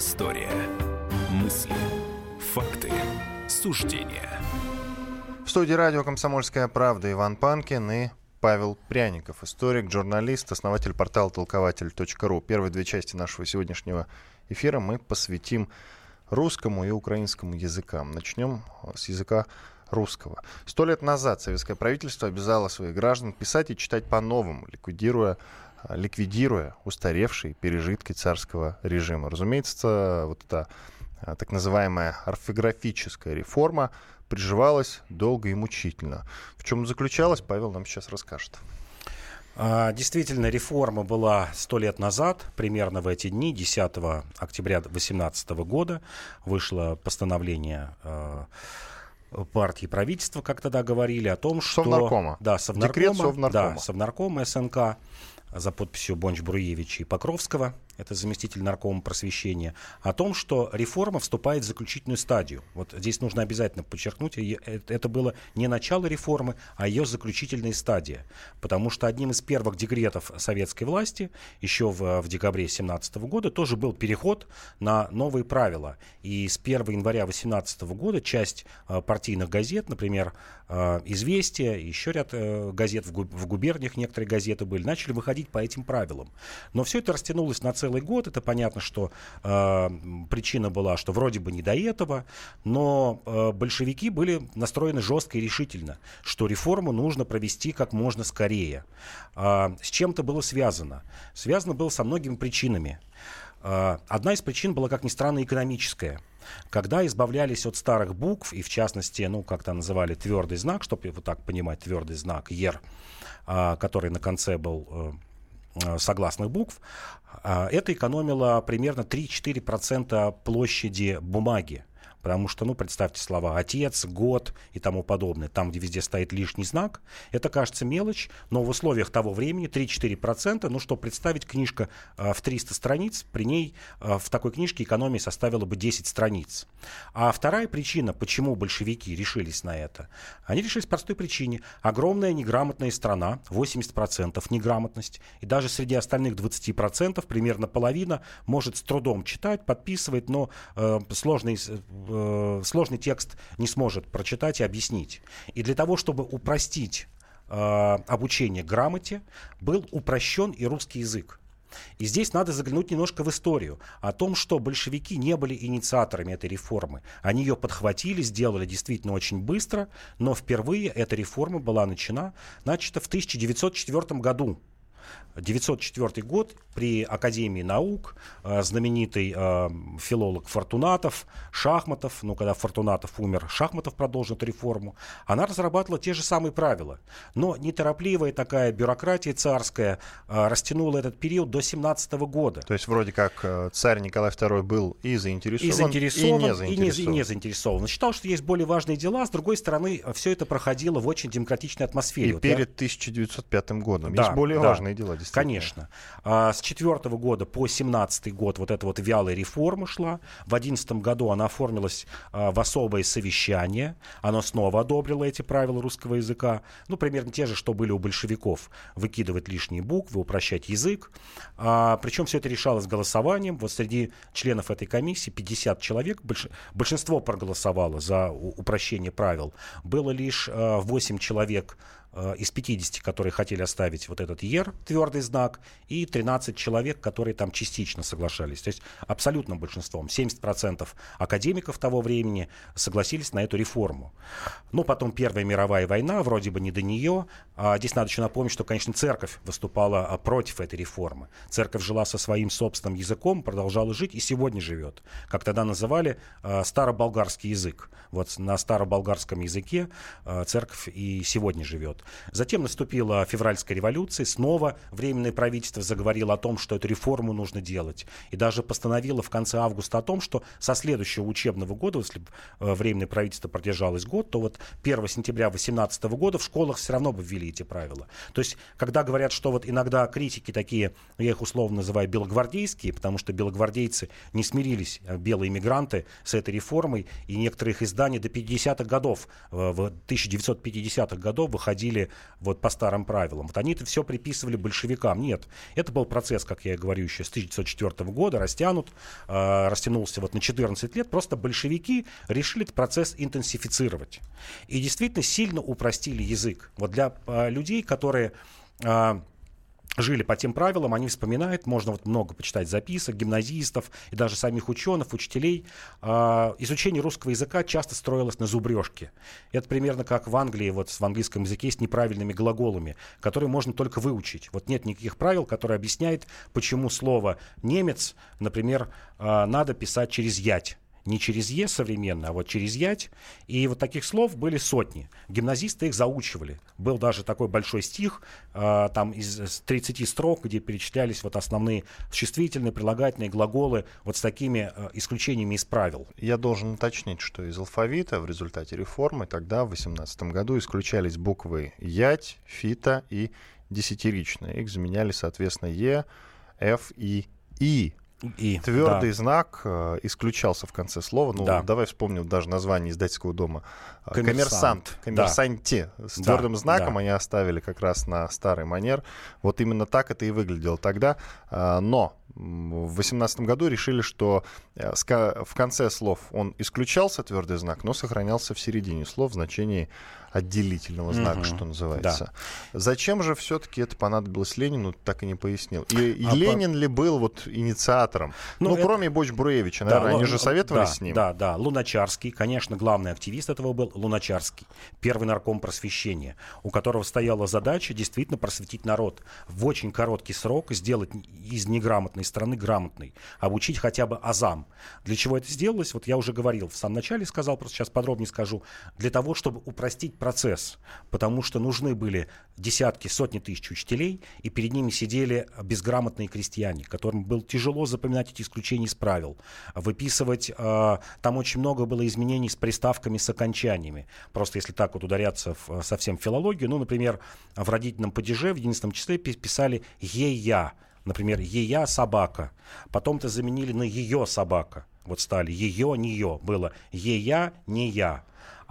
Предыстория. Мысли, факты, суждения. В студии радио «Комсомольская правда» Иван Панкин и Павел Пряников, историк, журналист, основатель портала толкователь.ру. Первые две части нашего сегодняшнего эфира мы посвятим русскому и украинскому языкам. Начнем с языка русского. Сто лет назад советское правительство обязало своих граждан писать и читать по-новому, ликвидируя ликвидируя устаревшие пережитки царского режима. Разумеется, вот эта а, так называемая орфографическая реформа приживалась долго и мучительно. В чем заключалась, Павел нам сейчас расскажет. А, действительно, реформа была сто лет назад, примерно в эти дни, 10 октября 2018 года, вышло постановление а, партии правительства, как тогда говорили, о том, что... Совнаркома. Да, Совнаркома. Декрет Совнаркома. Да, Совнаркома СНК за подписью Бонч-Бруевича и Покровского – это заместитель наркома просвещения, о том, что реформа вступает в заключительную стадию. Вот здесь нужно обязательно подчеркнуть, это было не начало реформы, а ее заключительная стадия. Потому что одним из первых декретов советской власти еще в, в декабре 2017 года тоже был переход на новые правила. И с 1 января 2018 года часть э, партийных газет, например, э, «Известия», еще ряд э, газет в губерниях, некоторые газеты были, начали выходить по этим правилам. Но все это растянулось на целый целый год. Это понятно, что э, причина была, что вроде бы не до этого, но э, большевики были настроены жестко и решительно, что реформу нужно провести как можно скорее. Э, с чем это было связано? Связано было со многими причинами. Э, одна из причин была, как ни странно, экономическая когда избавлялись от старых букв, и в частности, ну, как-то называли твердый знак, чтобы вот так понимать, твердый знак ЕР, который на конце был Э, согласных букв, а, это экономило примерно 3-4% площади бумаги Потому что, ну, представьте слова «отец», «год» и тому подобное, там, где везде стоит лишний знак, это кажется мелочь, но в условиях того времени 3-4%, ну, что представить, книжка э, в 300 страниц, при ней э, в такой книжке экономия составила бы 10 страниц. А вторая причина, почему большевики решились на это, они решились по простой причине. Огромная неграмотная страна, 80% неграмотность, и даже среди остальных 20% примерно половина может с трудом читать, подписывать, но э, сложный э, сложный текст не сможет прочитать и объяснить. И для того, чтобы упростить э, обучение грамоте, был упрощен и русский язык. И здесь надо заглянуть немножко в историю о том, что большевики не были инициаторами этой реформы. Они ее подхватили, сделали действительно очень быстро, но впервые эта реформа была начата, начата в 1904 году. 904 год при Академии наук э, знаменитый э, филолог Фортунатов, Шахматов, ну, когда Фортунатов умер, Шахматов продолжил эту реформу, она разрабатывала те же самые правила. Но неторопливая такая бюрократия царская э, растянула этот период до 17 года. То есть вроде как царь Николай II был и заинтересован, и, заинтересован, и не заинтересован. И не, и не заинтересован. Считал, что есть более важные дела. С другой стороны, все это проходило в очень демократической атмосфере. И вот перед я... 1905 годом. Да, есть более да, важные дела, действительно. Конечно. А, с четвертого года по семнадцатый год вот эта вот вялая реформа шла. В одиннадцатом году она оформилась а, в особое совещание. Оно снова одобрило эти правила русского языка. Ну, примерно те же, что были у большевиков. Выкидывать лишние буквы, упрощать язык. А, причем все это решалось голосованием. Вот среди членов этой комиссии 50 человек, больш... большинство проголосовало за упрощение правил. Было лишь а, 8 человек из 50, которые хотели оставить вот этот ЕР, твердый знак, и 13 человек, которые там частично соглашались. То есть абсолютным большинством, 70% академиков того времени согласились на эту реформу. Ну, потом Первая мировая война, вроде бы не до нее. А здесь надо еще напомнить, что, конечно, церковь выступала а, против этой реформы. Церковь жила со своим собственным языком, продолжала жить и сегодня живет. Как тогда называли э, староболгарский язык. Вот на староболгарском языке э, церковь и сегодня живет. Затем наступила февральская революция, снова Временное правительство заговорило о том, что эту реформу нужно делать. И даже постановило в конце августа о том, что со следующего учебного года, если э, Временное правительство продержалось год, то вот 1 сентября 2018 года в школах все равно бы ввели эти правила. То есть, когда говорят, что вот иногда критики такие, я их условно называю белогвардейские, потому что белогвардейцы не смирились, э, белые мигранты, с этой реформой, и некоторые их издания до 50-х годов, э, в 1950-х годов выходили ходили вот по старым правилам. Вот они это все приписывали большевикам. Нет, это был процесс, как я говорю, еще с 1904 года, растянут, э, растянулся вот на 14 лет. Просто большевики решили этот процесс интенсифицировать. И действительно сильно упростили язык. Вот для э, людей, которые э, жили по тем правилам, они вспоминают, можно вот много почитать записок гимназистов и даже самих ученых, учителей. Э, изучение русского языка часто строилось на зубрежке. Это примерно как в Англии, вот в английском языке с неправильными глаголами, которые можно только выучить. Вот нет никаких правил, которые объясняют, почему слово «немец», например, э, надо писать через «ять» не через «е» современно, а вот через «ять». И вот таких слов были сотни. Гимназисты их заучивали. Был даже такой большой стих, э, там из 30 строк, где перечислялись вот основные существительные, прилагательные, глаголы, вот с такими э, исключениями из правил. Я должен уточнить, что из алфавита в результате реформы тогда, в 18 году, исключались буквы «ять», «фита» и десятиричные. Их заменяли, соответственно, «е», «ф» и «и». И, Твердый да. знак э, исключался в конце слова. Ну, да. давай вспомним даже название издательского дома. Э, коммерсант. Коммерсанте. Да. С твердым да. знаком да. они оставили как раз на старый манер. Вот именно так это и выглядело тогда. Э, но в 2018 году решили, что в конце слов он исключался, твердый знак, но сохранялся в середине слов в значении отделительного знака, угу. что называется. Да. Зачем же все-таки это понадобилось Ленину, так и не пояснил. И, и а Ленин по... ли был вот инициатором? Ну, ну это... кроме Боч Бруевича, наверное, да, они же советовали да, с ним. Да, да, Луначарский, конечно, главный активист этого был Луначарский, первый нарком просвещения, у которого стояла задача действительно просветить народ в очень короткий срок, сделать из неграмотной страны грамотной, обучить хотя бы азам. Для чего это сделалось? Вот я уже говорил в самом начале, сказал, просто сейчас подробнее скажу, для того, чтобы упростить процесс, потому что нужны были десятки, сотни тысяч учителей, и перед ними сидели безграмотные крестьяне, которым было тяжело запоминать эти исключения из правил, выписывать, э, там очень много было изменений с приставками, с окончаниями. Просто если так вот ударяться в, совсем в филологию, ну, например, в родительном падеже в единственном числе писали «е-я», например, «ея собака», потом-то заменили на «ее собака», вот стали «ее, нее», было «ея, не я»,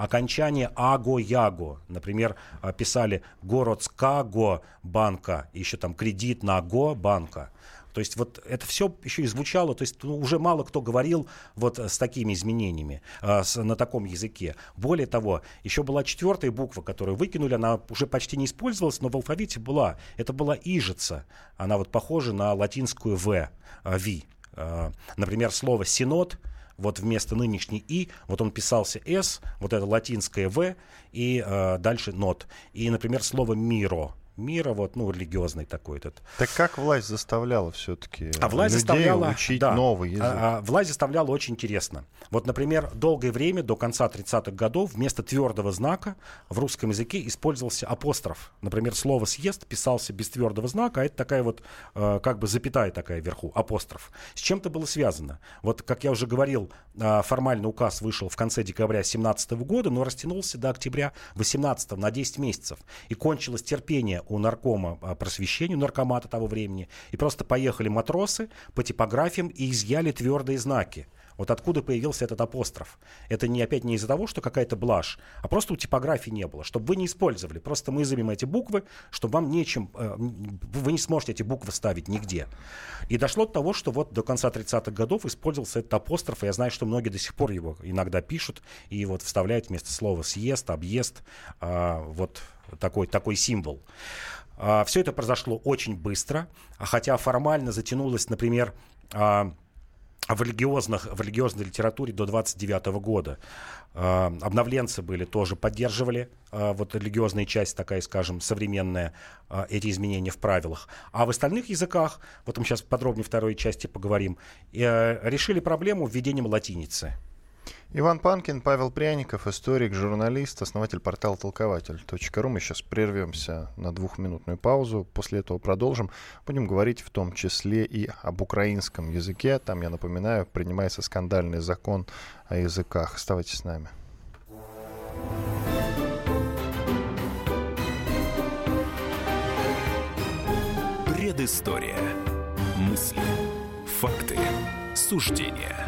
окончание аго-яго. Например, а, писали городскаго банка, еще там кредит на го банка. То есть вот это все еще и звучало, то есть ну, уже мало кто говорил вот с такими изменениями э, с, на таком языке. Более того, еще была четвертая буква, которую выкинули, она уже почти не использовалась, но в алфавите была. Это была ижица. Она вот похожа на латинскую «в», э, «ви». Э, например, слово «синод» вот вместо нынешней «и», вот он писался «с», вот это латинское «в», и э, дальше «нот». И, например, слово «миро», мира, вот, ну, религиозный такой этот. Так как власть заставляла все-таки а власть людей заставляла, учить да, новый язык? А, а, власть заставляла очень интересно. Вот, например, долгое время, до конца 30-х годов, вместо твердого знака в русском языке использовался апостроф. Например, слово «съезд» писался без твердого знака, а это такая вот, э, как бы запятая такая вверху, апостроф. С чем это было связано? Вот, как я уже говорил, э, формальный указ вышел в конце декабря 17 года, но растянулся до октября 18 на 10 месяцев. И кончилось терпение у наркома а, просвещения, наркомата того времени, и просто поехали матросы по типографиям и изъяли твердые знаки. Вот откуда появился этот апостроф. Это не опять не из-за того, что какая-то блажь, а просто у типографии не было, чтобы вы не использовали. Просто мы изымем эти буквы, чтобы вам нечем, э, вы не сможете эти буквы ставить нигде. И дошло до того, что вот до конца 30-х годов использовался этот апостроф, и я знаю, что многие до сих пор его иногда пишут и вот вставляют вместо слова съезд, объезд, э, вот такой, такой символ. А, Все это произошло очень быстро, хотя формально затянулось, например, а, в, религиозных, в религиозной литературе до 29 года. Э, обновленцы были, тоже поддерживали вот религиозная часть, такая, скажем, современная, эти изменения в правилах. А в остальных языках, вот мы сейчас подробнее второй части поговорим, э, решили проблему введением латиницы. Иван Панкин, Павел Пряников, историк, журналист, основатель портала толкователь.ру. Мы сейчас прервемся на двухминутную паузу. После этого продолжим. Будем говорить в том числе и об украинском языке. Там, я напоминаю, принимается скандальный закон о языках. Оставайтесь с нами. Предыстория. Мысли. Факты. Суждения.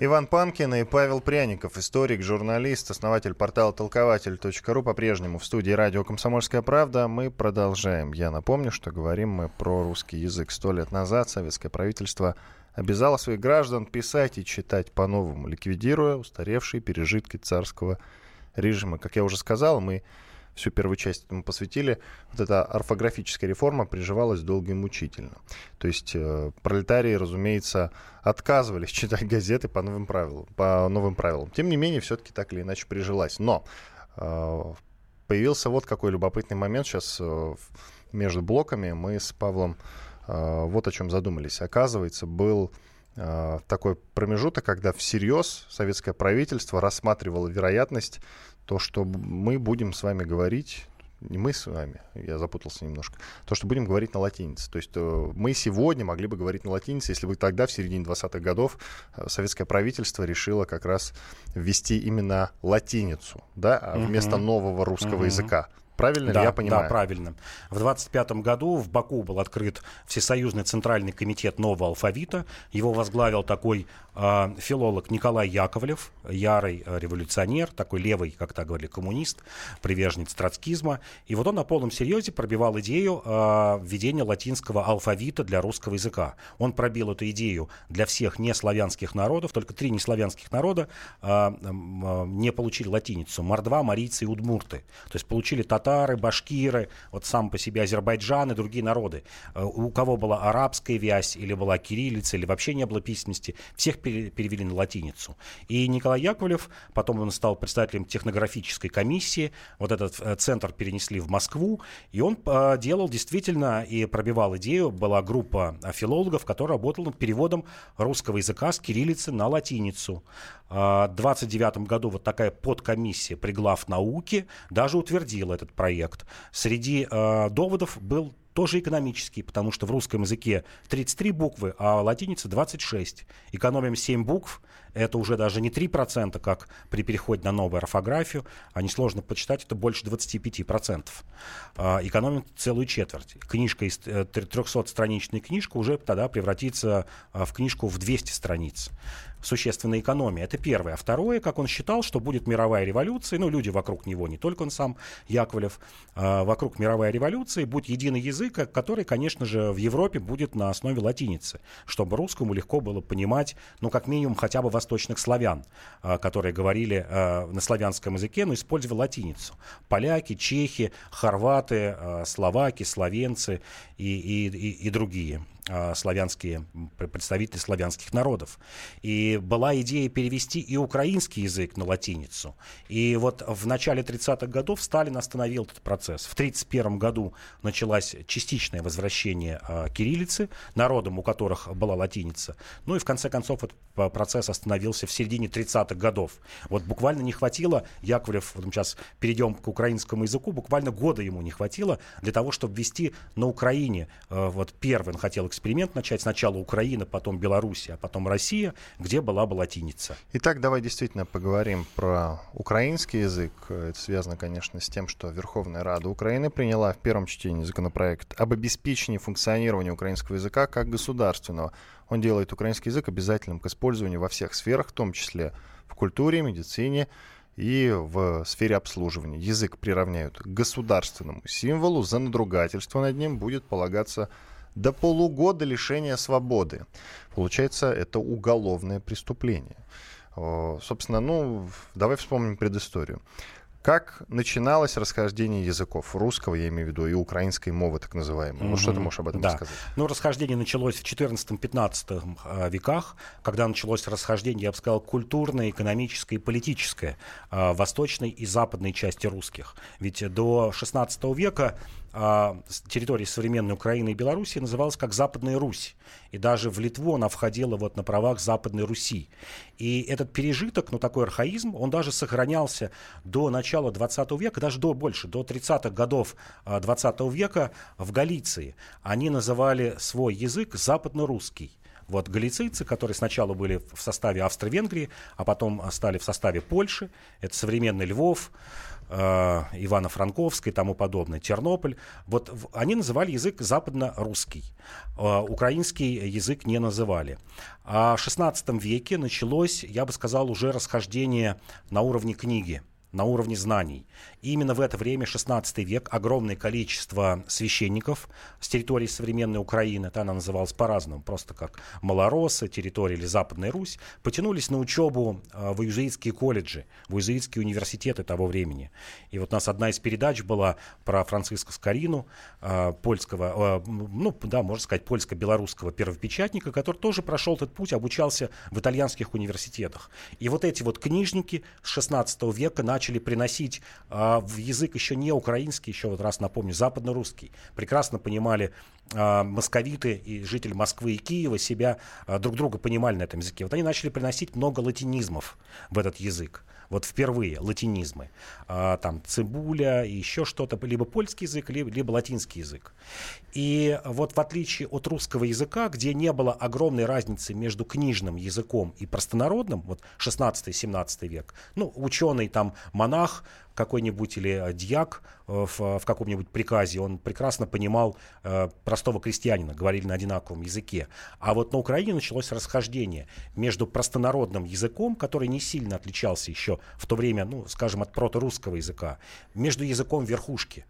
Иван Панкин и Павел Пряников, историк, журналист, основатель портала толкователь.ру, по-прежнему в студии радио «Комсомольская правда». Мы продолжаем. Я напомню, что говорим мы про русский язык. Сто лет назад советское правительство обязало своих граждан писать и читать по-новому, ликвидируя устаревшие пережитки царского режима. Как я уже сказал, мы всю первую часть этому посвятили, вот эта орфографическая реформа приживалась долго и мучительно. То есть э, пролетарии, разумеется, отказывались читать газеты по новым правилам. По новым правилам. Тем не менее, все-таки так или иначе прижилась. Но э, появился вот какой любопытный момент сейчас э, между блоками. Мы с Павлом вот о чем задумались. Оказывается, был такой промежуток, когда всерьез советское правительство рассматривало вероятность то, что мы будем с вами говорить, не мы с вами, я запутался немножко, то, что будем говорить на латинице. То есть э, мы сегодня могли бы говорить на латинице, если бы тогда, в середине 20-х годов, э, советское правительство решило как раз ввести именно латиницу, да, а вместо нового русского uh языка. Правильно да, ли я понимаю? Да, правильно. В 25 году в Баку был открыт Всесоюзный центральный комитет нового алфавита. Его возглавил такой филолог Николай Яковлев, ярый э, революционер, такой левый, как так говорили, коммунист, приверженец троцкизма. И вот он на полном серьезе пробивал идею э, введения латинского алфавита для русского языка. Он пробил эту идею для всех неславянских народов, только три неславянских народа э, не получили латиницу. Мордва, марийцы и удмурты. То есть получили татар татары, башкиры, вот сам по себе Азербайджан и другие народы. У кого была арабская вязь, или была кириллица, или вообще не было письменности, всех перевели на латиницу. И Николай Яковлев, потом он стал председателем технографической комиссии, вот этот э, центр перенесли в Москву, и он э, делал действительно и пробивал идею, была группа филологов, которая работала над переводом русского языка с кириллицы на латиницу. В 29 году вот такая подкомиссия при глав науки даже утвердила этот проект. Среди э, доводов был тоже экономический, потому что в русском языке 33 буквы, а в латинице 26. Экономим 7 букв, это уже даже не 3%, как при переходе на новую орфографию, а несложно почитать, это больше 25%. А, экономим целую четверть. Книжка из 300-страничная э, книжка уже тогда превратится а, в книжку в 200 страниц существенная экономия. Это первое. А второе, как он считал, что будет мировая революция, ну, люди вокруг него, не только он сам, Яковлев, а вокруг мировой революции, будет единый язык, который, конечно же, в Европе будет на основе латиницы, чтобы русскому легко было понимать, ну, как минимум, хотя бы восточных славян, а, которые говорили а, на славянском языке, но использовали латиницу. Поляки, чехи, хорваты, а, словаки, словенцы и, и, и, и другие. А, славянские представители славянских народов. И была идея перевести и украинский язык на латиницу. И вот в начале 30-х годов Сталин остановил этот процесс. В 1931 году началось частичное возвращение э, кириллицы, народам, у которых была латиница. Ну и в конце концов этот процесс остановился в середине 30-х годов. Вот буквально не хватило, Яковлев, вот мы сейчас перейдем к украинскому языку, буквально года ему не хватило для того, чтобы ввести на Украине, э, вот первый он хотел начать. Сначала Украина, потом Белоруссия, а потом Россия, где была бы латиница. Итак, давай действительно поговорим про украинский язык. Это связано, конечно, с тем, что Верховная Рада Украины приняла в первом чтении законопроект об обеспечении функционирования украинского языка как государственного. Он делает украинский язык обязательным к использованию во всех сферах, в том числе в культуре, медицине, и в сфере обслуживания. Язык приравняют к государственному символу, за надругательство над ним будет полагаться до полугода лишения свободы. Получается, это уголовное преступление. Собственно, ну, давай вспомним предысторию. Как начиналось расхождение языков русского, я имею в виду, и украинской мовы, так называемой? Mm-hmm. Ну, что ты можешь об этом да. сказать? Ну, расхождение началось в 14-15 э, веках, когда началось расхождение, я бы сказал, культурное, экономическое и политическое э, восточной и западной части русских. Ведь до 16 века территории современной Украины и Белоруссии называлась как Западная Русь. И даже в Литву она входила вот на правах Западной Руси. И этот пережиток, ну такой архаизм, он даже сохранялся до начала 20 века, даже до больше, до 30-х годов 20 века в Галиции. Они называли свой язык западно-русский. Вот галицийцы, которые сначала были в составе Австро-Венгрии, а потом стали в составе Польши, это современный Львов, э, Ивано-Франковск и тому подобное, Тернополь, вот они называли язык западно-русский, э, украинский язык не называли. А в XVI веке началось, я бы сказал, уже расхождение на уровне книги на уровне знаний. И именно в это время, 16 век, огромное количество священников с территории современной Украины, это она называлась по-разному, просто как малоросы, территория или Западная Русь, потянулись на учебу э, в иезуитские колледжи, в иезуитские университеты того времени. И вот у нас одна из передач была про Франциска Скорину, э, польского, э, ну да, можно сказать, польско-белорусского первопечатника, который тоже прошел этот путь, обучался в итальянских университетах. И вот эти вот книжники с 16 века начали начали приносить а, в язык еще не украинский, еще вот раз напомню, западно-русский. Прекрасно понимали а, московиты и жители Москвы и Киева себя а, друг друга понимали на этом языке. Вот они начали приносить много латинизмов в этот язык вот впервые латинизмы, а, там цибуля и еще что-то, либо польский язык, либо, либо латинский язык. И вот в отличие от русского языка, где не было огромной разницы между книжным языком и простонародным, вот 16-17 век, ну, ученый там, монах, какой-нибудь или э, дьяк э, в, в каком-нибудь приказе, он прекрасно понимал э, простого крестьянина, говорили на одинаковом языке. А вот на Украине началось расхождение между простонародным языком, который не сильно отличался еще в то время, ну, скажем, от проторусского языка, между языком верхушки.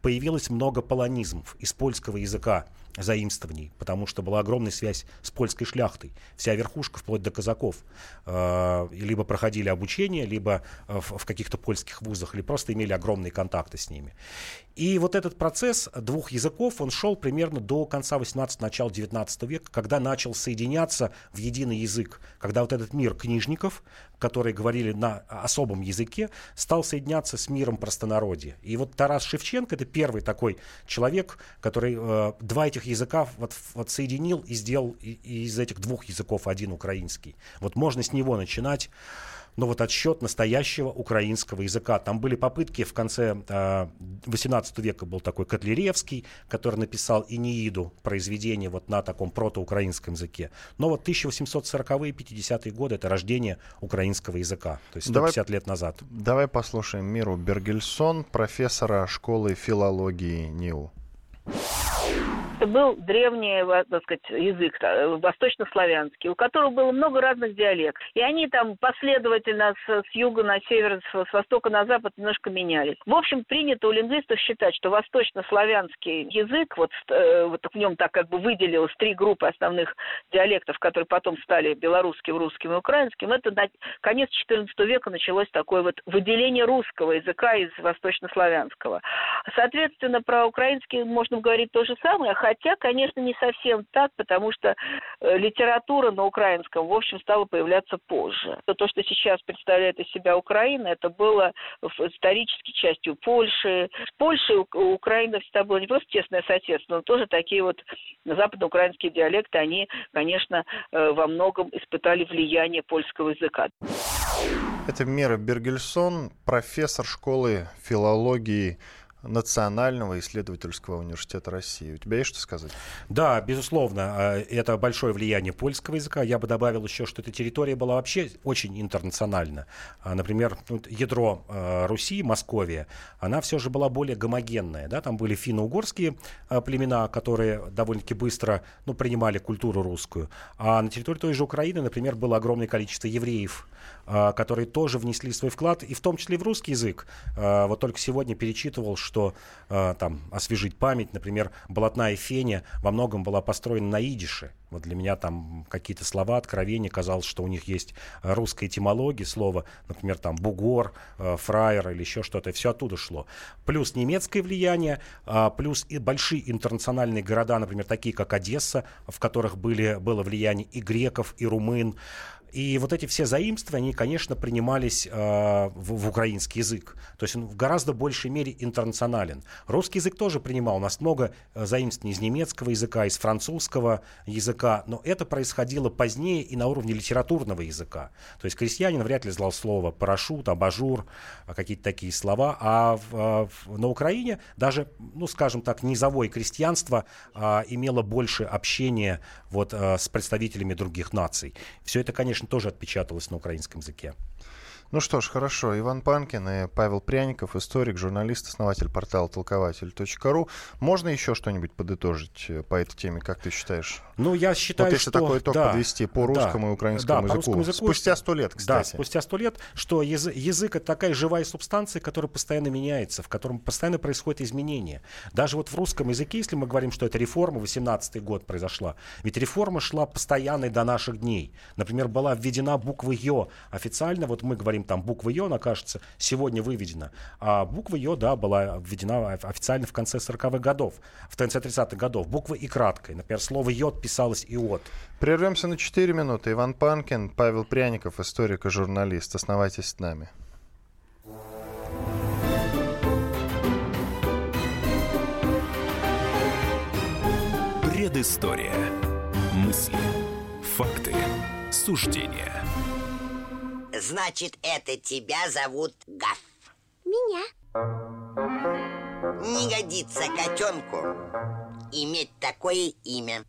Появилось много полонизмов из польского языка заимствований, потому что была огромная связь с польской шляхтой. Вся верхушка, вплоть до казаков, э, либо проходили обучение, либо э, в, в каких-то польских вузах, или просто имели огромные контакты с ними. И вот этот процесс двух языков, он шел примерно до конца 18 начала 19 века, когда начал соединяться в единый язык, когда вот этот мир книжников, которые говорили на особом языке, стал соединяться с миром простонародья. И вот Тарас Шевченко это первый такой человек, который э, два этих языка вот, вот соединил и сделал из этих двух языков один украинский. Вот можно с него начинать но вот отсчет настоящего украинского языка. Там были попытки в конце э, 18 века был такой Котляревский, который написал Инеиду, произведение вот на таком протоукраинском языке. Но вот 1840-е, 50-е годы это рождение украинского языка, то есть 150 давай, лет назад. Давай послушаем Миру Бергельсон, профессора школы филологии НИУ это был древний, так сказать, язык, восточнославянский, у которого было много разных диалектов. И они там последовательно с, с юга на север, с, с востока на запад немножко менялись. В общем, принято у лингвистов считать, что восточнославянский язык, вот, э, вот в нем так как бы выделилось три группы основных диалектов, которые потом стали белорусским, русским и украинским, это на конец XIV века началось такое вот выделение русского языка из восточнославянского. Соответственно, про украинский можно говорить то же самое, Хотя, конечно, не совсем так, потому что э, литература на украинском, в общем, стала появляться позже. То, что сейчас представляет из себя Украина, это было исторически частью Польши. С Польшей Украина всегда была не просто тесное соседство, но тоже такие вот западноукраинские диалекты, они, конечно, э, во многом испытали влияние польского языка. Это Мера Бергельсон, профессор школы филологии Национального исследовательского университета России. У тебя есть что сказать? Да, безусловно, а, это большое влияние польского языка. Я бы добавил еще, что эта территория была вообще очень интернациональна. А, например, ядро а, Руси, Московия, она все же была более гомогенная. Да? Там были финно-угорские племена, которые довольно-таки быстро ну, принимали культуру русскую. А на территории той же Украины, например, было огромное количество евреев, которые тоже внесли свой вклад, и в том числе в русский язык. Вот только сегодня перечитывал, что что э, там освежить память, например, Болотная Феня во многом была построена на идише. Вот для меня там какие-то слова, откровения, казалось, что у них есть русская этимология слова, например, там бугор, э, фраер или еще что-то, все оттуда шло. Плюс немецкое влияние, э, плюс и большие интернациональные города, например, такие как Одесса, в которых были, было влияние и греков, и румын, И вот эти все заимствования, они, конечно, принимались э, в, в украинский язык. То есть он в гораздо большей мере интернационален. Русский язык тоже принимал. У нас много э, заимствований из немецкого языка, из французского языка. Но это происходило позднее и на уровне литературного языка. То есть крестьянин вряд ли знал слово парашют, абажур, а какие-то такие слова. А в, а в, на Украине даже, ну, скажем так, низовое крестьянство а, имело больше общения вот, а, с представителями других наций. Все это, конечно, тоже отпечаталось на украинском языке. Ну что ж, хорошо. Иван Панкин и Павел Пряников, историк, журналист, основатель портала толкователь.ру. Можно еще что-нибудь подытожить э, по этой теме, как ты считаешь? Ну, я считаю, вот если что... такой итог да, подвести по русскому да, и украинскому да, языку. русскому языку. Спустя сто лет, кстати. Да, спустя сто лет, что язык, язык — это такая живая субстанция, которая постоянно меняется, в котором постоянно происходят изменения. Даже вот в русском языке, если мы говорим, что это реформа, 18 год произошла, ведь реформа шла постоянно до наших дней. Например, была введена буква «ё». Официально, вот мы говорим там буква «ё», она, кажется, сегодня выведена. А буква «ё», да, была введена официально в конце 40-х годов, в конце 30-х годов. Буква «и» краткой. Например, слово «йод» писалось «иот». Прервемся на 4 минуты. Иван Панкин, Павел Пряников, историк и журналист. Оставайтесь с нами. Предыстория. Мысли. Факты. Суждения. Значит, это тебя зовут Гаф. Меня. Не годится котенку иметь такое имя.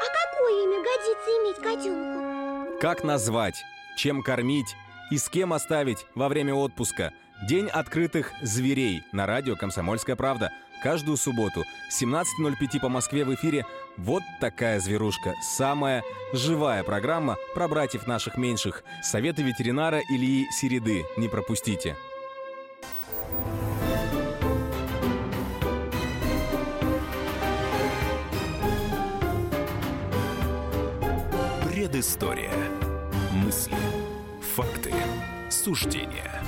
А какое имя годится иметь котенку? Как назвать, чем кормить и с кем оставить во время отпуска? День открытых зверей на радио «Комсомольская правда». Каждую субботу 17.05 по Москве в эфире «Вот такая зверушка». Самая живая программа про братьев наших меньших. Советы ветеринара Ильи Середы. Не пропустите. Предыстория. Мысли. Факты. Суждения.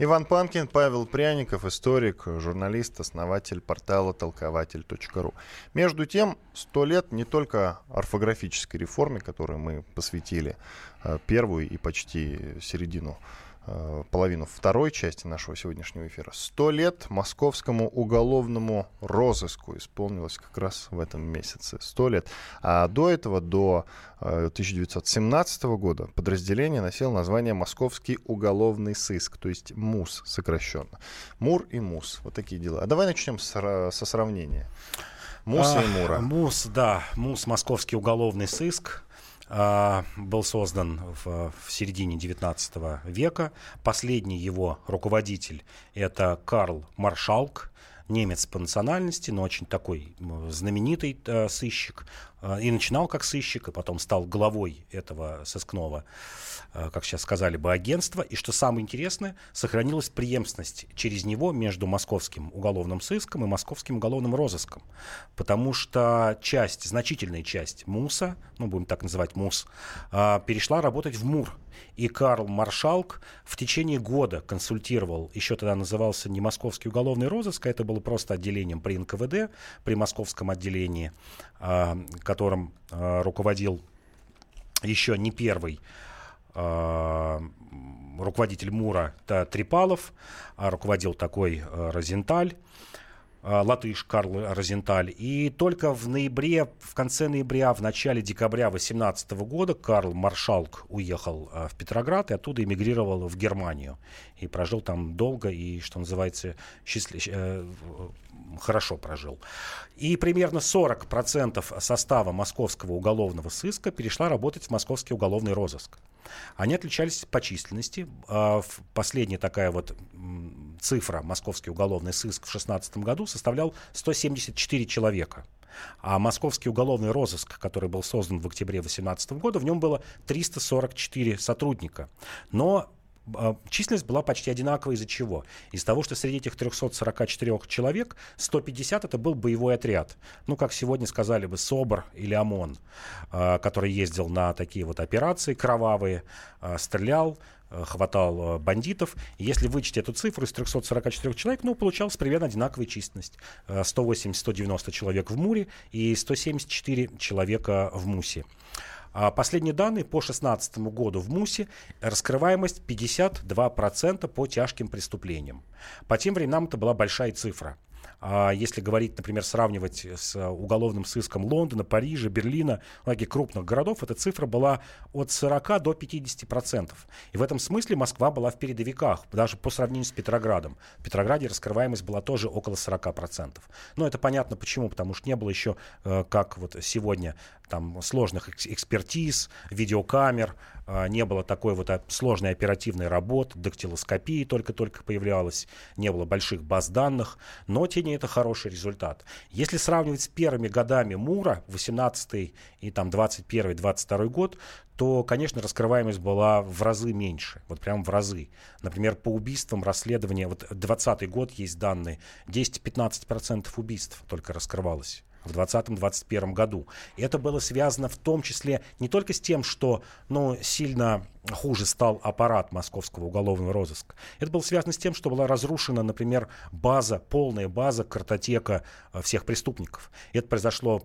Иван Панкин, Павел Пряников, историк, журналист, основатель портала толкователь.ру. Между тем, сто лет не только орфографической реформе, которую мы посвятили э, первую и почти середину половину второй части нашего сегодняшнего эфира. Сто лет московскому уголовному розыску исполнилось как раз в этом месяце. Сто лет. А до этого, до 1917 э, года, подразделение носило название Московский уголовный сыск, то есть МУС сокращенно. МУР и МУС. Вот такие дела. А давай начнем с, со сравнения. МУС а, и МУРа. МУС, да. МУС, Московский уголовный сыск. А, был создан в, в середине XIX века. Последний его руководитель это Карл Маршалк, немец по национальности, но очень такой знаменитый э, сыщик. Э, и начинал как сыщик, и потом стал главой этого сыскного Э, как сейчас сказали бы, агентства. И что самое интересное, сохранилась преемственность через него между московским уголовным сыском и московским уголовным розыском. Потому что часть, значительная часть МУСа, ну, будем так называть МУС, э, перешла работать в МУР. И Карл Маршалк в течение года консультировал, еще тогда назывался не Московский уголовный розыск, а это было просто отделением при НКВД, при московском отделении, э, которым руководил еще не первый Э, руководитель МУРа Трипалов, а руководил такой Розенталь. Э, латыш Карл Розенталь. И только в ноябре, в конце ноября, в начале декабря 2018 года Карл Маршалк уехал в Петроград и оттуда эмигрировал в Германию. И прожил там долго и, что называется, счастлив... хорошо прожил. И примерно 40% состава московского уголовного сыска перешла работать в московский уголовный розыск. Они отличались по численности. Последняя такая вот цифра, московский уголовный сыск в 2016 году составлял 174 человека. А московский уголовный розыск, который был создан в октябре 2018 года, в нем было 344 сотрудника. Но численность была почти одинаковой из-за чего? Из того, что среди этих 344 человек 150 это был боевой отряд. Ну, как сегодня сказали бы, СОБР или ОМОН, а, который ездил на такие вот операции кровавые, а, стрелял, хватал бандитов. Если вычесть эту цифру из 344 человек, ну, получалась примерно одинаковая численность. 180-190 человек в Муре и 174 человека в Мусе. А последние данные по 2016 году в МУСе раскрываемость 52% по тяжким преступлениям. По тем временам это была большая цифра. А если говорить, например, сравнивать с уголовным сыском Лондона, Парижа, Берлина, многих крупных городов, эта цифра была от 40 до 50 процентов. И в этом смысле Москва была в передовиках, даже по сравнению с Петроградом. В Петрограде раскрываемость была тоже около 40 процентов. Но это понятно почему, потому что не было еще, э, как вот сегодня, там сложных экспертиз, видеокамер, а, не было такой вот сложной оперативной работы, дактилоскопии только-только появлялась, не было больших баз данных, но тем не это хороший результат. Если сравнивать с первыми годами Мура, 18 и там 21-22 год, то, конечно, раскрываемость была в разы меньше, вот прям в разы. Например, по убийствам расследования, вот 20 год есть данные, 10-15% убийств только раскрывалось в 2020-2021 году. И это было связано в том числе не только с тем, что ну, сильно хуже стал аппарат московского уголовного розыска. Это было связано с тем, что была разрушена, например, база, полная база, картотека э, всех преступников. Это произошло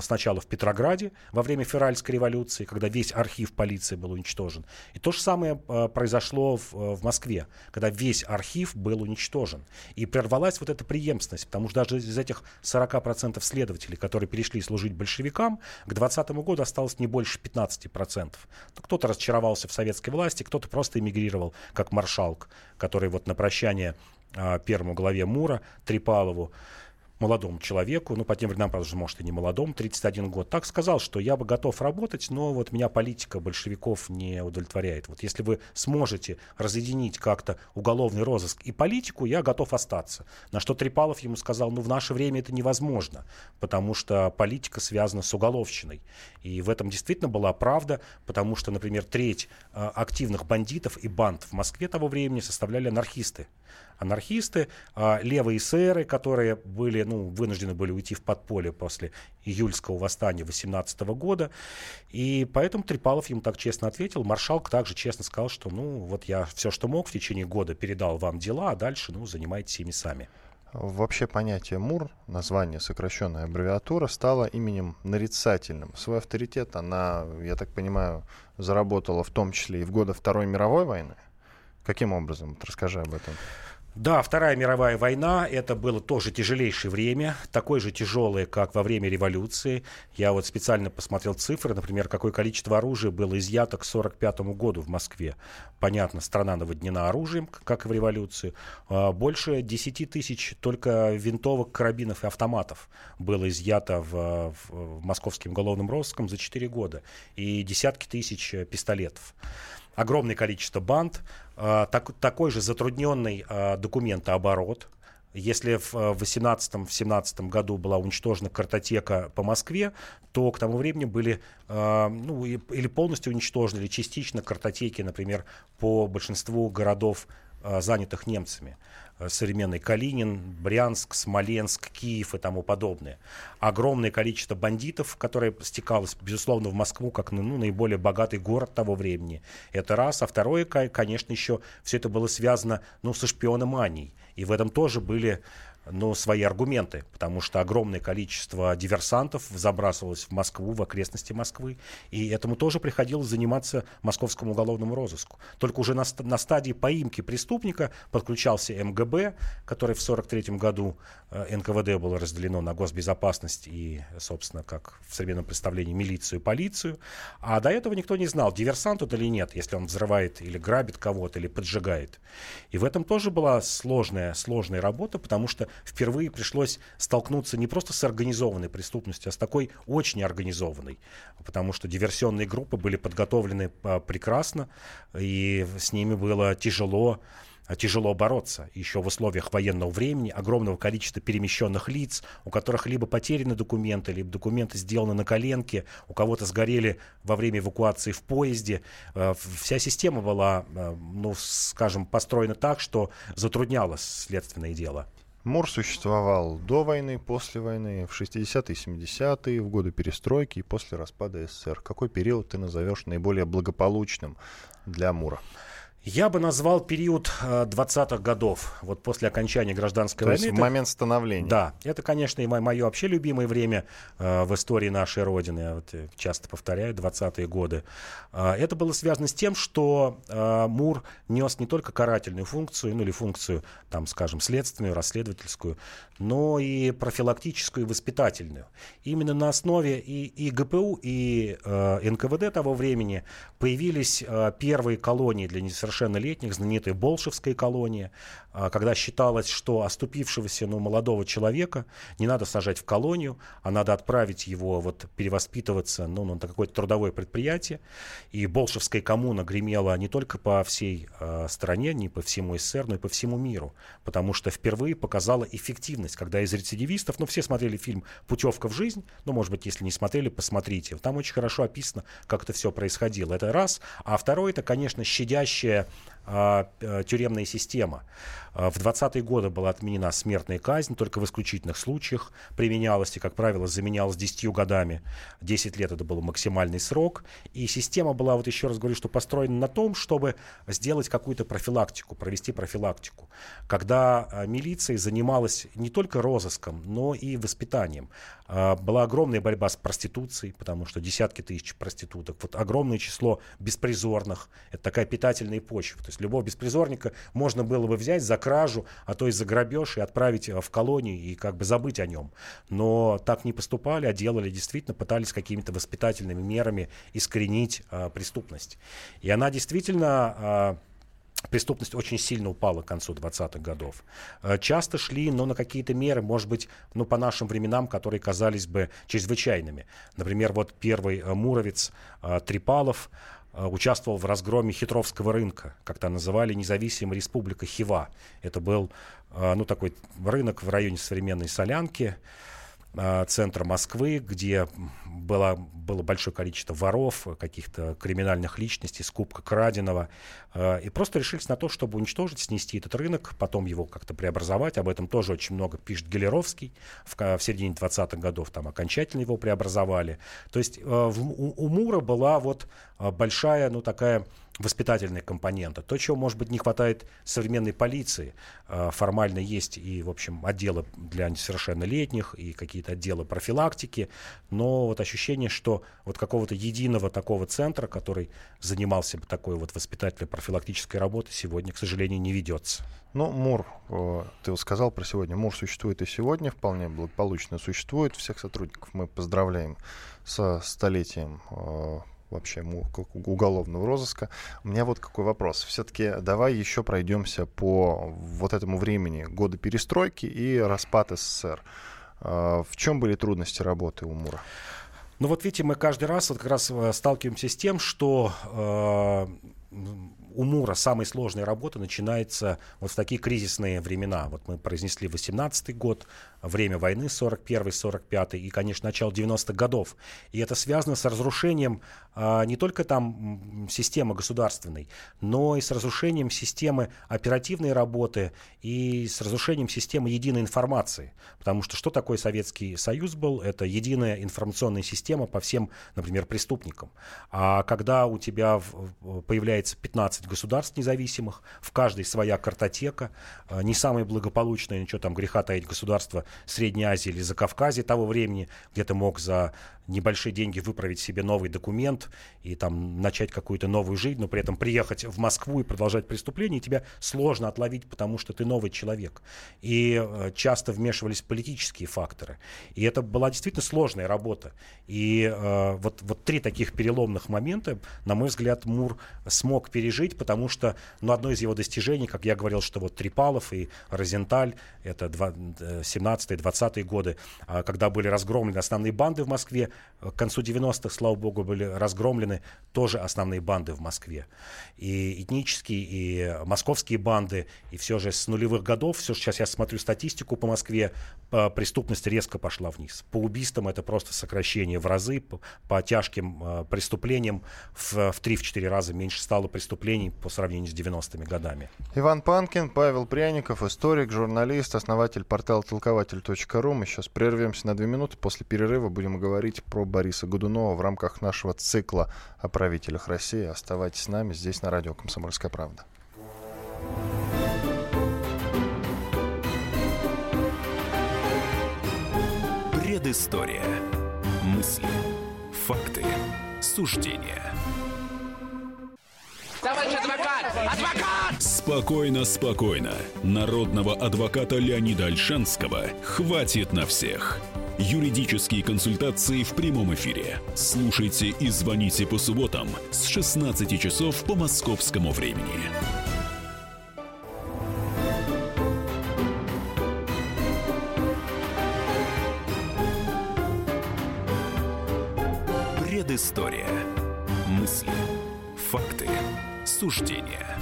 сначала в Петрограде во время февральской революции, когда весь архив полиции был уничтожен. И то же самое э, произошло в, в Москве, когда весь архив был уничтожен. И прервалась вот эта преемственность, потому что даже из этих 40% следователей, которые перешли служить большевикам, к 2020 году осталось не больше 15%. Ну, кто-то разочаровался в советской власти, кто-то просто эмигрировал, как маршалк, который вот на прощание а, первому главе Мура Трипалову молодому человеку, ну, по тем временам, правда, может, и не молодому, 31 год, так сказал, что я бы готов работать, но вот меня политика большевиков не удовлетворяет. Вот если вы сможете разъединить как-то уголовный розыск и политику, я готов остаться. На что Трипалов ему сказал, ну, в наше время это невозможно, потому что политика связана с уголовщиной. И в этом действительно была правда, потому что, например, треть э, активных бандитов и банд в Москве того времени составляли анархисты анархисты, а левые эсеры, которые были, ну, вынуждены были уйти в подполье после июльского восстания 18 года. И поэтому Трипалов ему так честно ответил. Маршалк также честно сказал, что ну вот я все, что мог в течение года передал вам дела, а дальше ну занимайтесь ими сами. Вообще понятие МУР, название, сокращенная аббревиатура, стало именем нарицательным. Свой авторитет она, я так понимаю, заработала в том числе и в годы Второй мировой войны. Каким образом? Расскажи об этом. Да, Вторая мировая война, это было тоже тяжелейшее время, такое же тяжелое, как во время революции. Я вот специально посмотрел цифры, например, какое количество оружия было изъято к 1945 году в Москве. Понятно, страна наводнена оружием, как и в революции. А, больше 10 тысяч только винтовок, карабинов и автоматов было изъято в, в, в московским уголовным розыском за 4 года. И десятки тысяч пистолетов огромное количество банд, э, так, такой же затрудненный э, документооборот. Если в 2018-2017 э, году была уничтожена картотека по Москве, то к тому времени были ну, или полностью уничтожены, или частично картотеки, например, по большинству городов, занятых немцами. Э, современный Калинин, Брянск, Смоленск, Киев и тому подобное. Огромное количество бандитов, которое стекалось, безусловно, в Москву, как ну, наиболее богатый город того времени. Это раз. А второе, конечно, еще все это было связано ну, со шпиономанией. И в этом тоже были ну, свои аргументы, потому что огромное количество диверсантов забрасывалось в Москву, в окрестности Москвы, и этому тоже приходилось заниматься московскому уголовному розыску. Только уже на, на стадии поимки преступника подключался МГБ, который в 1943 году э, НКВД было разделено на госбезопасность и, собственно, как в современном представлении, милицию и полицию. А до этого никто не знал, диверсант это или нет, если он взрывает или грабит кого-то, или поджигает. И в этом тоже была сложная, сложная работа, потому что впервые пришлось столкнуться не просто с организованной преступностью, а с такой очень организованной, потому что диверсионные группы были подготовлены а, прекрасно, и с ними было тяжело тяжело бороться. Еще в условиях военного времени огромного количества перемещенных лиц, у которых либо потеряны документы, либо документы сделаны на коленке, у кого-то сгорели во время эвакуации в поезде. А, вся система была, а, ну, скажем, построена так, что затрудняло следственное дело. МУР существовал до войны, после войны, в 60-е, 70-е, в годы перестройки и после распада СССР. Какой период ты назовешь наиболее благополучным для МУРа? Я бы назвал период 20-х годов, вот после окончания гражданской То войны. есть Это- момент становления. Да, это, конечно, и мое вообще любимое время э, в истории нашей Родины. Я вот, э, часто повторяю, 20-е годы. Э, это было связано с тем, что э, МУР нес не только карательную функцию, ну или функцию, там, скажем, следственную, расследовательскую, но и профилактическую и воспитательную. Именно на основе и, и ГПУ, и э, НКВД того времени появились э, первые колонии для несовершеннолетних, знаменитая Болшевская колония, э, когда считалось, что оступившегося ну, молодого человека не надо сажать в колонию, а надо отправить его вот, перевоспитываться ну, на какое-то трудовое предприятие. И Болшевская коммуна гремела не только по всей э, стране, не по всему СССР, но и по всему миру, потому что впервые показала эффективность, когда из рецидивистов, ну, все смотрели фильм «Путевка в жизнь», ну, может быть, если не смотрели, посмотрите. Там очень хорошо описано, как это все происходило. Это раз. А второе, это, конечно, щадящая а, э, тюремная система. А, В 20-е годы была отменена смертная казнь, только в исключительных случаях применялась и, как правило, заменялась 10 годами. 10 лет это был максимальный срок. И система была, вот еще раз говорю, что построена на том, чтобы сделать какую-то профилактику, провести профилактику. Когда а, милиция занималась не только розыском, но и воспитанием. А, Была огромная борьба с проституцией, потому что десятки тысяч проституток. Вот огромное число беспризорных. Это такая питательная почва. То есть любого беспризорника можно было бы взять за кражу, а то и за грабеж и отправить э, в колонию и как бы забыть о нем. Но так не поступали, а делали действительно, пытались какими-то воспитательными мерами искоренить а, преступность. И она действительно а, преступность очень сильно упала к концу 20-х годов. Часто шли, но на какие-то меры, может быть, ну, по нашим временам, которые казались бы чрезвычайными. Например, вот первый муровец Трипалов участвовал в разгроме Хитровского рынка, как то называли независимая республика Хива. Это был, э, ну, такой рынок в районе современной Солянки, э, центра Москвы, где было, было большое количество воров, каких-то криминальных личностей, скупка краденого. Э, И просто решились на то, чтобы уничтожить, снести этот рынок, потом его как-то преобразовать. Об этом тоже очень много пишет Гелеровский. В, в середине 20-х годов там окончательно его преобразовали. То есть э, у, у Мура была вот э, большая, ну такая воспитательная компонента. То, чего, может быть, не хватает современной полиции. Э, Формально есть и, в общем, отделы для несовершеннолетних, и какие-то отделы профилактики. Но вот ощущение, что вот какого-то единого такого центра, который занимался бы такой вот воспитательной профилактической работой, сегодня, к сожалению, не ведется. Ну, МУР, э, ты сказал про сегодня. МУР существует и сегодня, вполне благополучно существует. Всех сотрудников мы поздравляем со столетием э, вообще уголовного розыска. У меня вот какой вопрос. Все-таки давай еще пройдемся по вот этому времени года перестройки и распад СССР. Э, В чем были трудности работы у МУРа? Ну вот видите, мы каждый раз вот как раз э, сталкиваемся с тем, что э, у Мура самая сложная работа начинается вот в такие кризисные времена. Вот мы произнесли 18 год, время войны 41-45 и, конечно, начало 90-х годов. И это связано с разрушением а, не только там системы государственной, но и с разрушением системы оперативной работы и с разрушением системы единой информации. Потому что что такое Советский Союз был? Это единая информационная система по всем, например, преступникам. А когда у тебя появляется 15 государств независимых, в каждой своя картотека, э, не самое благополучное, ничего там греха таить, государство Средней Азии или Закавказья того времени, где ты мог за небольшие деньги выправить себе новый документ и там начать какую-то новую жизнь, но при этом приехать в Москву и продолжать преступление, и тебя сложно отловить, потому что ты новый человек. И э, часто вмешивались политические факторы. И это была действительно сложная работа. И э, вот, вот три таких переломных момента, на мой взгляд, Мур смог пережить, потому что ну, одно из его достижений, как я говорил, что вот Трипалов и Розенталь, это два- э, 17-20-е годы, а, когда были разгромлены основные банды в Москве, к концу 90-х, слава богу, были разгромлены тоже основные банды в Москве. И этнические, и московские банды, и все же с нулевых годов, все же сейчас я смотрю статистику по Москве, преступность резко пошла вниз. По убийствам это просто сокращение в разы, по, тяжким э, преступлениям в, в 3-4 раза меньше стало преступлений по сравнению с 90-ми годами. Иван Панкин, Павел Пряников, историк, журналист, основатель портала толкователь.ру. Мы сейчас прервемся на две минуты. После перерыва будем говорить про Бориса Годунова в рамках нашего цикла о правителях России. Оставайтесь с нами здесь на радио «Комсомольская правда». Предыстория. Мысли. Факты. Суждения. Товарищ адвокат! Адвокат! Спокойно, спокойно. Народного адвоката Леонида Альшанского хватит на всех. Юридические консультации в прямом эфире. Слушайте и звоните по субботам с 16 часов по московскому времени. Предыстория. Мысли. Факты. Суждения.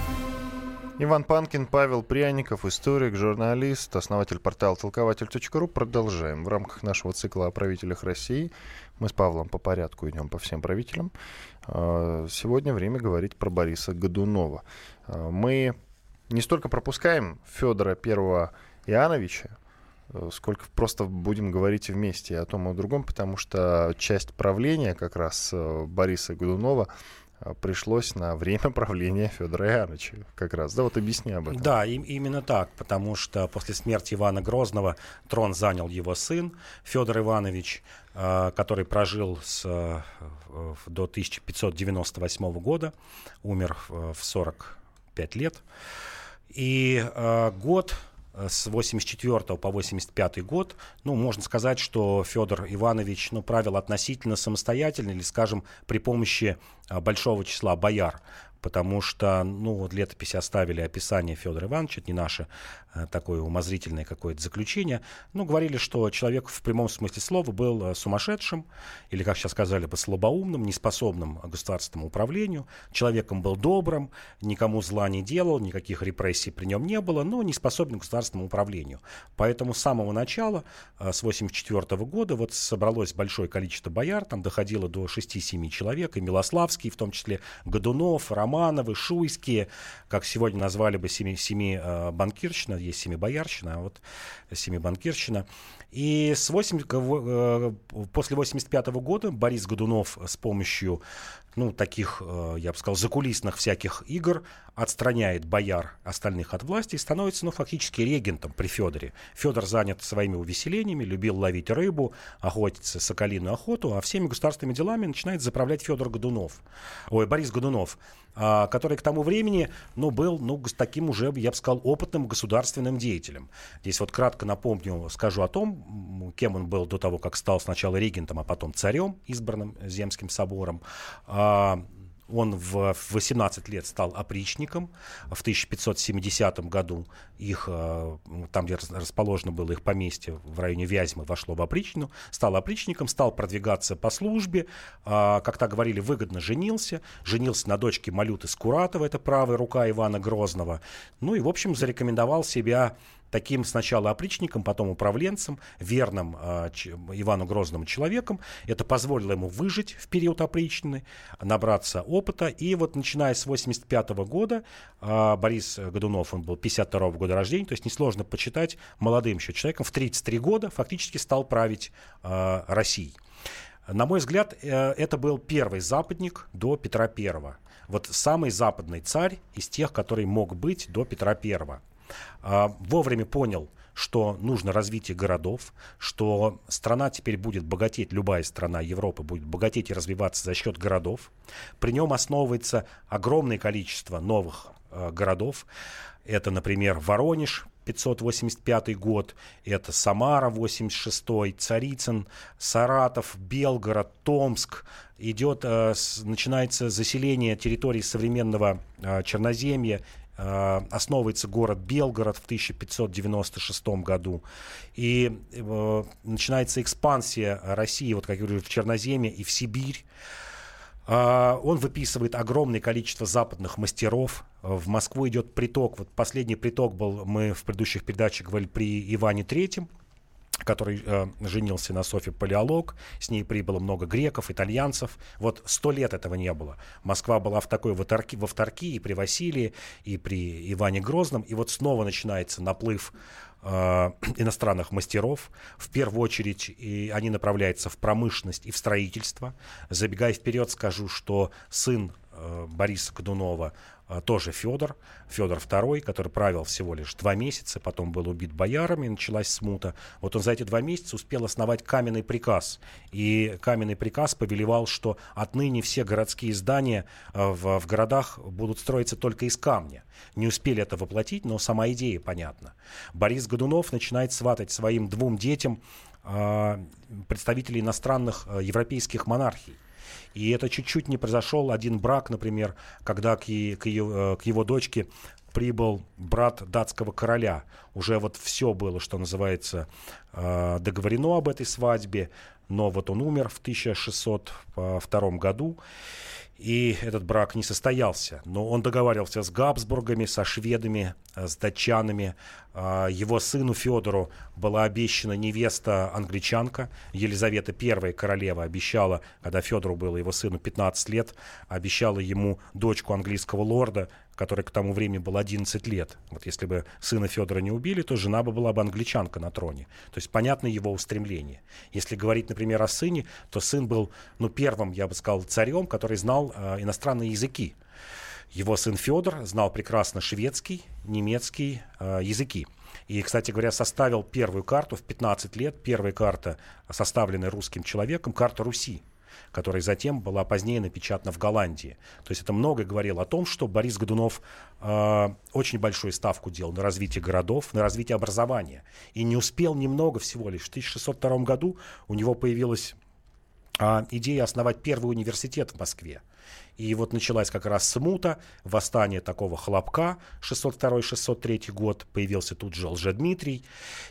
Иван Панкин, Павел Пряников, историк, журналист, основатель портала толкователь.ру. Продолжаем. В рамках нашего цикла о правителях России мы с Павлом по порядку идем по всем правителям. А, сегодня время говорить про Бориса Годунова. А, мы не столько пропускаем Федора Первого Иоанновича, э, сколько просто будем говорить вместе о том и о другом, потому что часть правления как раз э, Бориса Годунова пришлось на время правления Федора Иоанновича как раз. Да, вот объясни об этом. Да, им, именно так, потому что после смерти Ивана Грозного трон занял его сын Федор Иванович, э, который прожил с, э, до 1598 года, умер в 45 лет. И э, год с 84 по 85 год, ну, можно сказать, что Федор Иванович, ну, правил относительно самостоятельно или, скажем, при помощи а, большого числа бояр. Потому что, ну, вот летописи оставили описание Федора Ивановича, это не наше э, такое умозрительное какое-то заключение, ну, говорили, что человек в прямом смысле слова был э, сумасшедшим, или, как сейчас сказали бы, слабоумным, неспособным государственному управлению, человеком был добрым, никому зла не делал, никаких репрессий при нем не было, но не способен к государственному управлению. Поэтому с самого начала, э, с 84 года, вот собралось большое количество бояр, там доходило до 6-7 человек, и Милославский, в том числе Годунов, Роман, Романовы, Шуйские, как сегодня назвали бы семи, семи э, банкирщина, есть семи боярщина, а вот семи банкирщина. И с 8, э, после 85 года Борис Годунов с помощью ну, таких, э, я бы сказал, закулисных всяких игр, отстраняет бояр остальных от власти и становится, ну, фактически регентом при Федоре. Федор занят своими увеселениями, любил ловить рыбу, охотиться, соколиную охоту, а всеми государственными делами начинает заправлять Федор Годунов, ой, Борис Годунов, а, который к тому времени, ну, был, ну, таким уже, я бы сказал, опытным государственным деятелем. Здесь вот кратко напомню, скажу о том, кем он был до того, как стал сначала регентом, а потом царем, избранным Земским собором. Он в 18 лет стал опричником. В 1570 году их, э, там, где расположено было их поместье в районе Вязьмы, вошло в опричнину. Стал опричником, стал продвигаться по службе. А, как так говорили, выгодно женился. Женился на дочке Малюты Скуратова, это правая рука Ивана Грозного. Ну и, в общем, зарекомендовал себя таким сначала опричником, потом управленцем, верным э, Ивану Грозному человеком. Это позволило ему выжить в период опричнины, набраться опыта. И вот начиная с 85 года э, Борис Годунов, он был 52 -го года рождения, то есть несложно почитать, молодым еще человеком, в 33 года фактически стал править э, Россией. На мой взгляд, э, это был первый западник до Петра I. Вот самый западный царь из тех, который мог быть до Петра I. А, вовремя понял, что нужно развитие городов, что страна теперь будет богатеть, любая страна Европы будет богатеть и развиваться за счет городов. При нем основывается огромное количество новых э, городов. Это, например, Воронеж, 585 год, это Самара 86 Царицын, Саратов, Белгород, Томск. Идет, э, начинается заселение территории современного э, Черноземья основывается город Белгород в 1596 году. И э, начинается экспансия России, вот как я говорю, в Черноземье и в Сибирь. Э, он выписывает огромное количество западных мастеров. В Москву идет приток. Вот последний приток был, мы в предыдущих передачах говорили, при Иване Третьем который э, женился на Софье Палеолог, с ней прибыло много греков, итальянцев. Вот сто лет этого не было. Москва была в такой вот во вторки и при Василии, и при Иване Грозном, и вот снова начинается наплыв э, иностранных мастеров. В первую очередь и они направляются в промышленность и в строительство. Забегая вперед, скажу, что сын Бориса Годунова а, тоже Федор, Федор II, который правил всего лишь два месяца, потом был убит боярами, началась смута. Вот он за эти два месяца успел основать каменный приказ. И каменный приказ повелевал, что отныне все городские здания а, в, в городах будут строиться только из камня. Не успели это воплотить, но сама идея понятна. Борис Годунов начинает сватать своим двум детям э, представителей иностранных э, европейских монархий. И это чуть-чуть не произошел один брак, например, когда к, е, к, ее, э, к его дочке прибыл брат датского короля. Уже вот все было, что называется, э, договорено об этой свадьбе, но вот он умер в 1602 году и этот брак не состоялся. Но он договаривался с Габсбургами, со шведами, э, с датчанами. А, его сыну Федору была обещана невеста англичанка. Елизавета I, королева, обещала, когда Федору было его сыну 15 лет, обещала ему дочку английского лорда, который к тому времени был 11 лет. Вот если бы сына Федора не убили, то жена бы была бы англичанка на троне. То есть понятно его устремление. Если говорить, например, о сыне, то сын был, ну, первым, я бы сказал, царем, который знал э, иностранные языки. Его сын Федор знал прекрасно шведский, немецкий э, языки. И, кстати говоря, составил первую карту в 15 лет. Первая карта, составленная русским человеком, карта Руси которая затем была позднее напечатана в Голландии. То есть это много говорило о том, что Борис Годунов э, очень большую ставку делал на развитие городов, на развитие образования. И не успел немного всего лишь. В 1602 году у него появилась э, идея основать первый университет в Москве. И вот началась как раз смута, восстание такого хлопка, 602-603 год, появился тут же Лжедмитрий,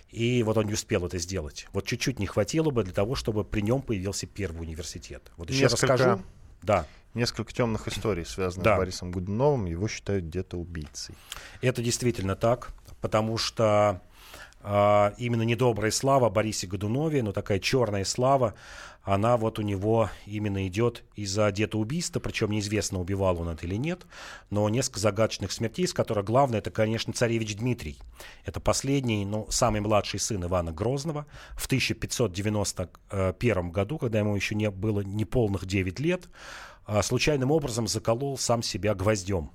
и вот он не успел это сделать. Вот чуть-чуть не хватило бы для того, чтобы при нем появился первый университет. Вот еще Несколько... расскажу. Да. Несколько темных историй, связанных да. с Борисом Годуновым, его считают где-то убийцей. Это действительно так, потому что а, именно недобрая слава Борисе Годунове, но такая черная слава, она вот у него именно идет из-за где-то убийства, причем неизвестно, убивал он это или нет, но несколько загадочных смертей, из которых главное, это, конечно, царевич Дмитрий. Это последний, ну, самый младший сын Ивана Грозного. В 1591 году, когда ему еще не было неполных 9 лет, а, случайным образом заколол сам себя гвоздем.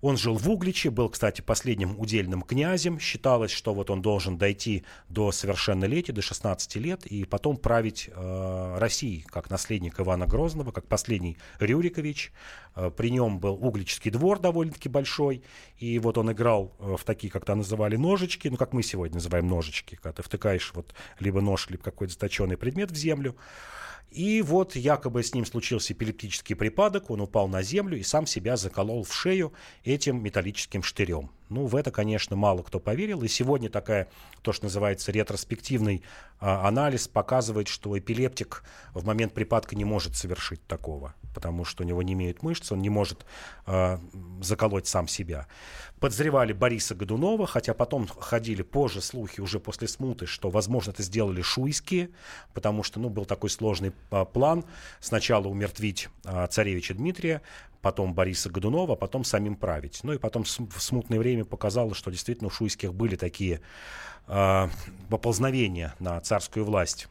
Он жил в Угличе, был, кстати, последним удельным князем. Считалось, что вот он должен дойти до совершеннолетия, до 16 лет, и потом править э, Россией, как наследник Ивана Грозного, как последний Рюрикович. Э, при нем был Угличский двор довольно-таки большой, и вот он играл э, в такие, как то называли, ножички, ну, как мы сегодня называем ножички, когда ты втыкаешь вот либо нож, либо какой-то заточенный предмет в землю. И вот якобы с ним случился эпилептический припадок, он упал на землю и сам себя заколол в шею этим металлическим штырем. Ну, в это, конечно, мало кто поверил. И сегодня такая, то, что называется, ретроспективный а, анализ показывает, что эпилептик в момент припадка не может совершить такого, потому что у него не имеют мышц, он не может а, заколоть сам себя. Подозревали Бориса Годунова, хотя потом ходили позже слухи, уже после смуты, что, возможно, это сделали шуйские, потому что, ну, был такой сложный а, план. Сначала умертвить а, царевича Дмитрия, потом Бориса Годунова, потом самим править. Ну и потом в смутное время показало, что действительно у Шуйских были такие э, поползновения на царскую власть.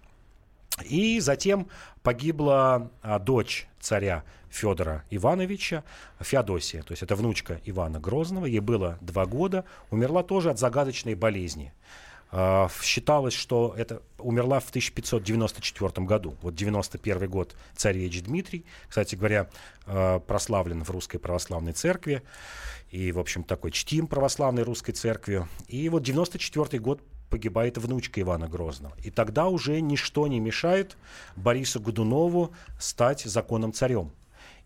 И затем погибла а, дочь царя Федора Ивановича, Феодосия, то есть это внучка Ивана Грозного, ей было два года, умерла тоже от загадочной болезни. А, считалось, что это умерла в 1594 году. Вот 91 год царевич Дмитрий, кстати говоря, а, прославлен в Русской Православной Церкви. И, в общем, такой чтим православной русской церкви. И вот 94 год погибает внучка Ивана Грозного. И тогда уже ничто не мешает Борису Годунову стать законным царем.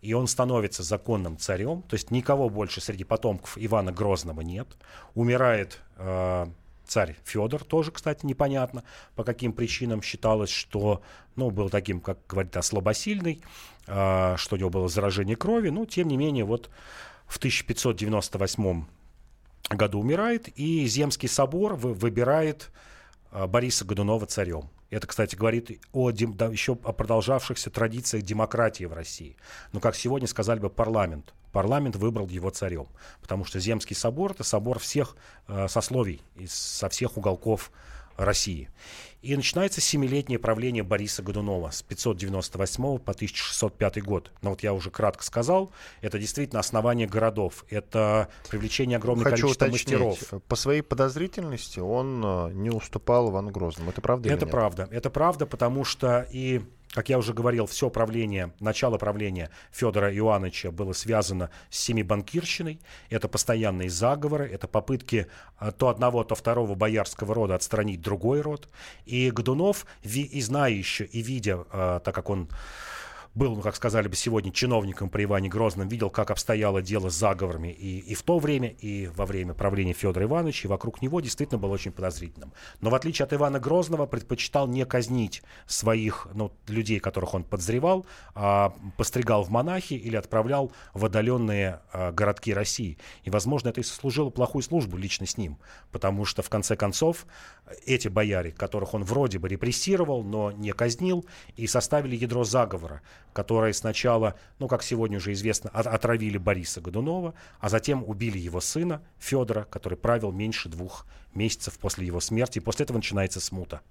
И он становится законным царем, то есть никого больше среди потомков Ивана Грозного нет. Умирает э, царь Федор, тоже, кстати, непонятно, по каким причинам считалось, что, ну, был таким, как говорит, слабосильный, э, что у него было заражение крови, но, тем не менее, вот в 1598 году умирает, и Земский собор выбирает э, Бориса Годунова царем. Это, кстати, говорит о, да, еще о продолжавшихся традициях демократии в России. Но, как сегодня сказали бы, парламент. Парламент выбрал его царем. Потому что Земский собор – это собор всех э, сословий, из, со всех уголков России. И начинается семилетнее правление Бориса Годунова с 598 по 1605 год. Но вот я уже кратко сказал, это действительно основание городов, это привлечение огромного Хочу количества уточнить, мастеров. По своей подозрительности он э, не уступал Ивану Грозному. Это правда или Это правда. Это правда, потому что и как я уже говорил, все правление, начало правления Федора Иоанновича было связано с семибанкирщиной. Это постоянные заговоры, это попытки а, то одного, то второго боярского рода отстранить другой род. И Годунов, и зная еще, и видя, а, так как он был, ну, как сказали бы сегодня, чиновником при Иване Грозном, видел, как обстояло дело с заговорами и, и в то время, и во время правления Федора Ивановича, и вокруг него действительно был очень подозрительным. Но в отличие от Ивана Грозного, предпочитал не казнить своих ну, людей, которых он подозревал, а постригал в монахи или отправлял в отдаленные а, городки России. И, возможно, это и сослужило плохую службу лично с ним, потому что, в конце концов, эти бояре, которых он вроде бы репрессировал, но не казнил, и составили ядро заговора, которые сначала, ну, как сегодня уже известно, от- отравили Бориса Годунова, а затем убили его сына Федора, который правил меньше двух месяцев после его смерти, и после этого начинается смута.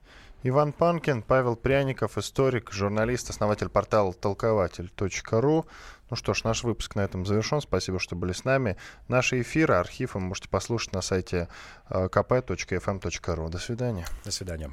Иван Панкин, Павел Пряников, историк, журналист, основатель портала толкователь.ру. Ну что ж, наш выпуск на этом завершен. Спасибо, что были с нами. Наши эфиры, архив вы можете послушать на сайте э, kp.fm.ru. До свидания. До свидания.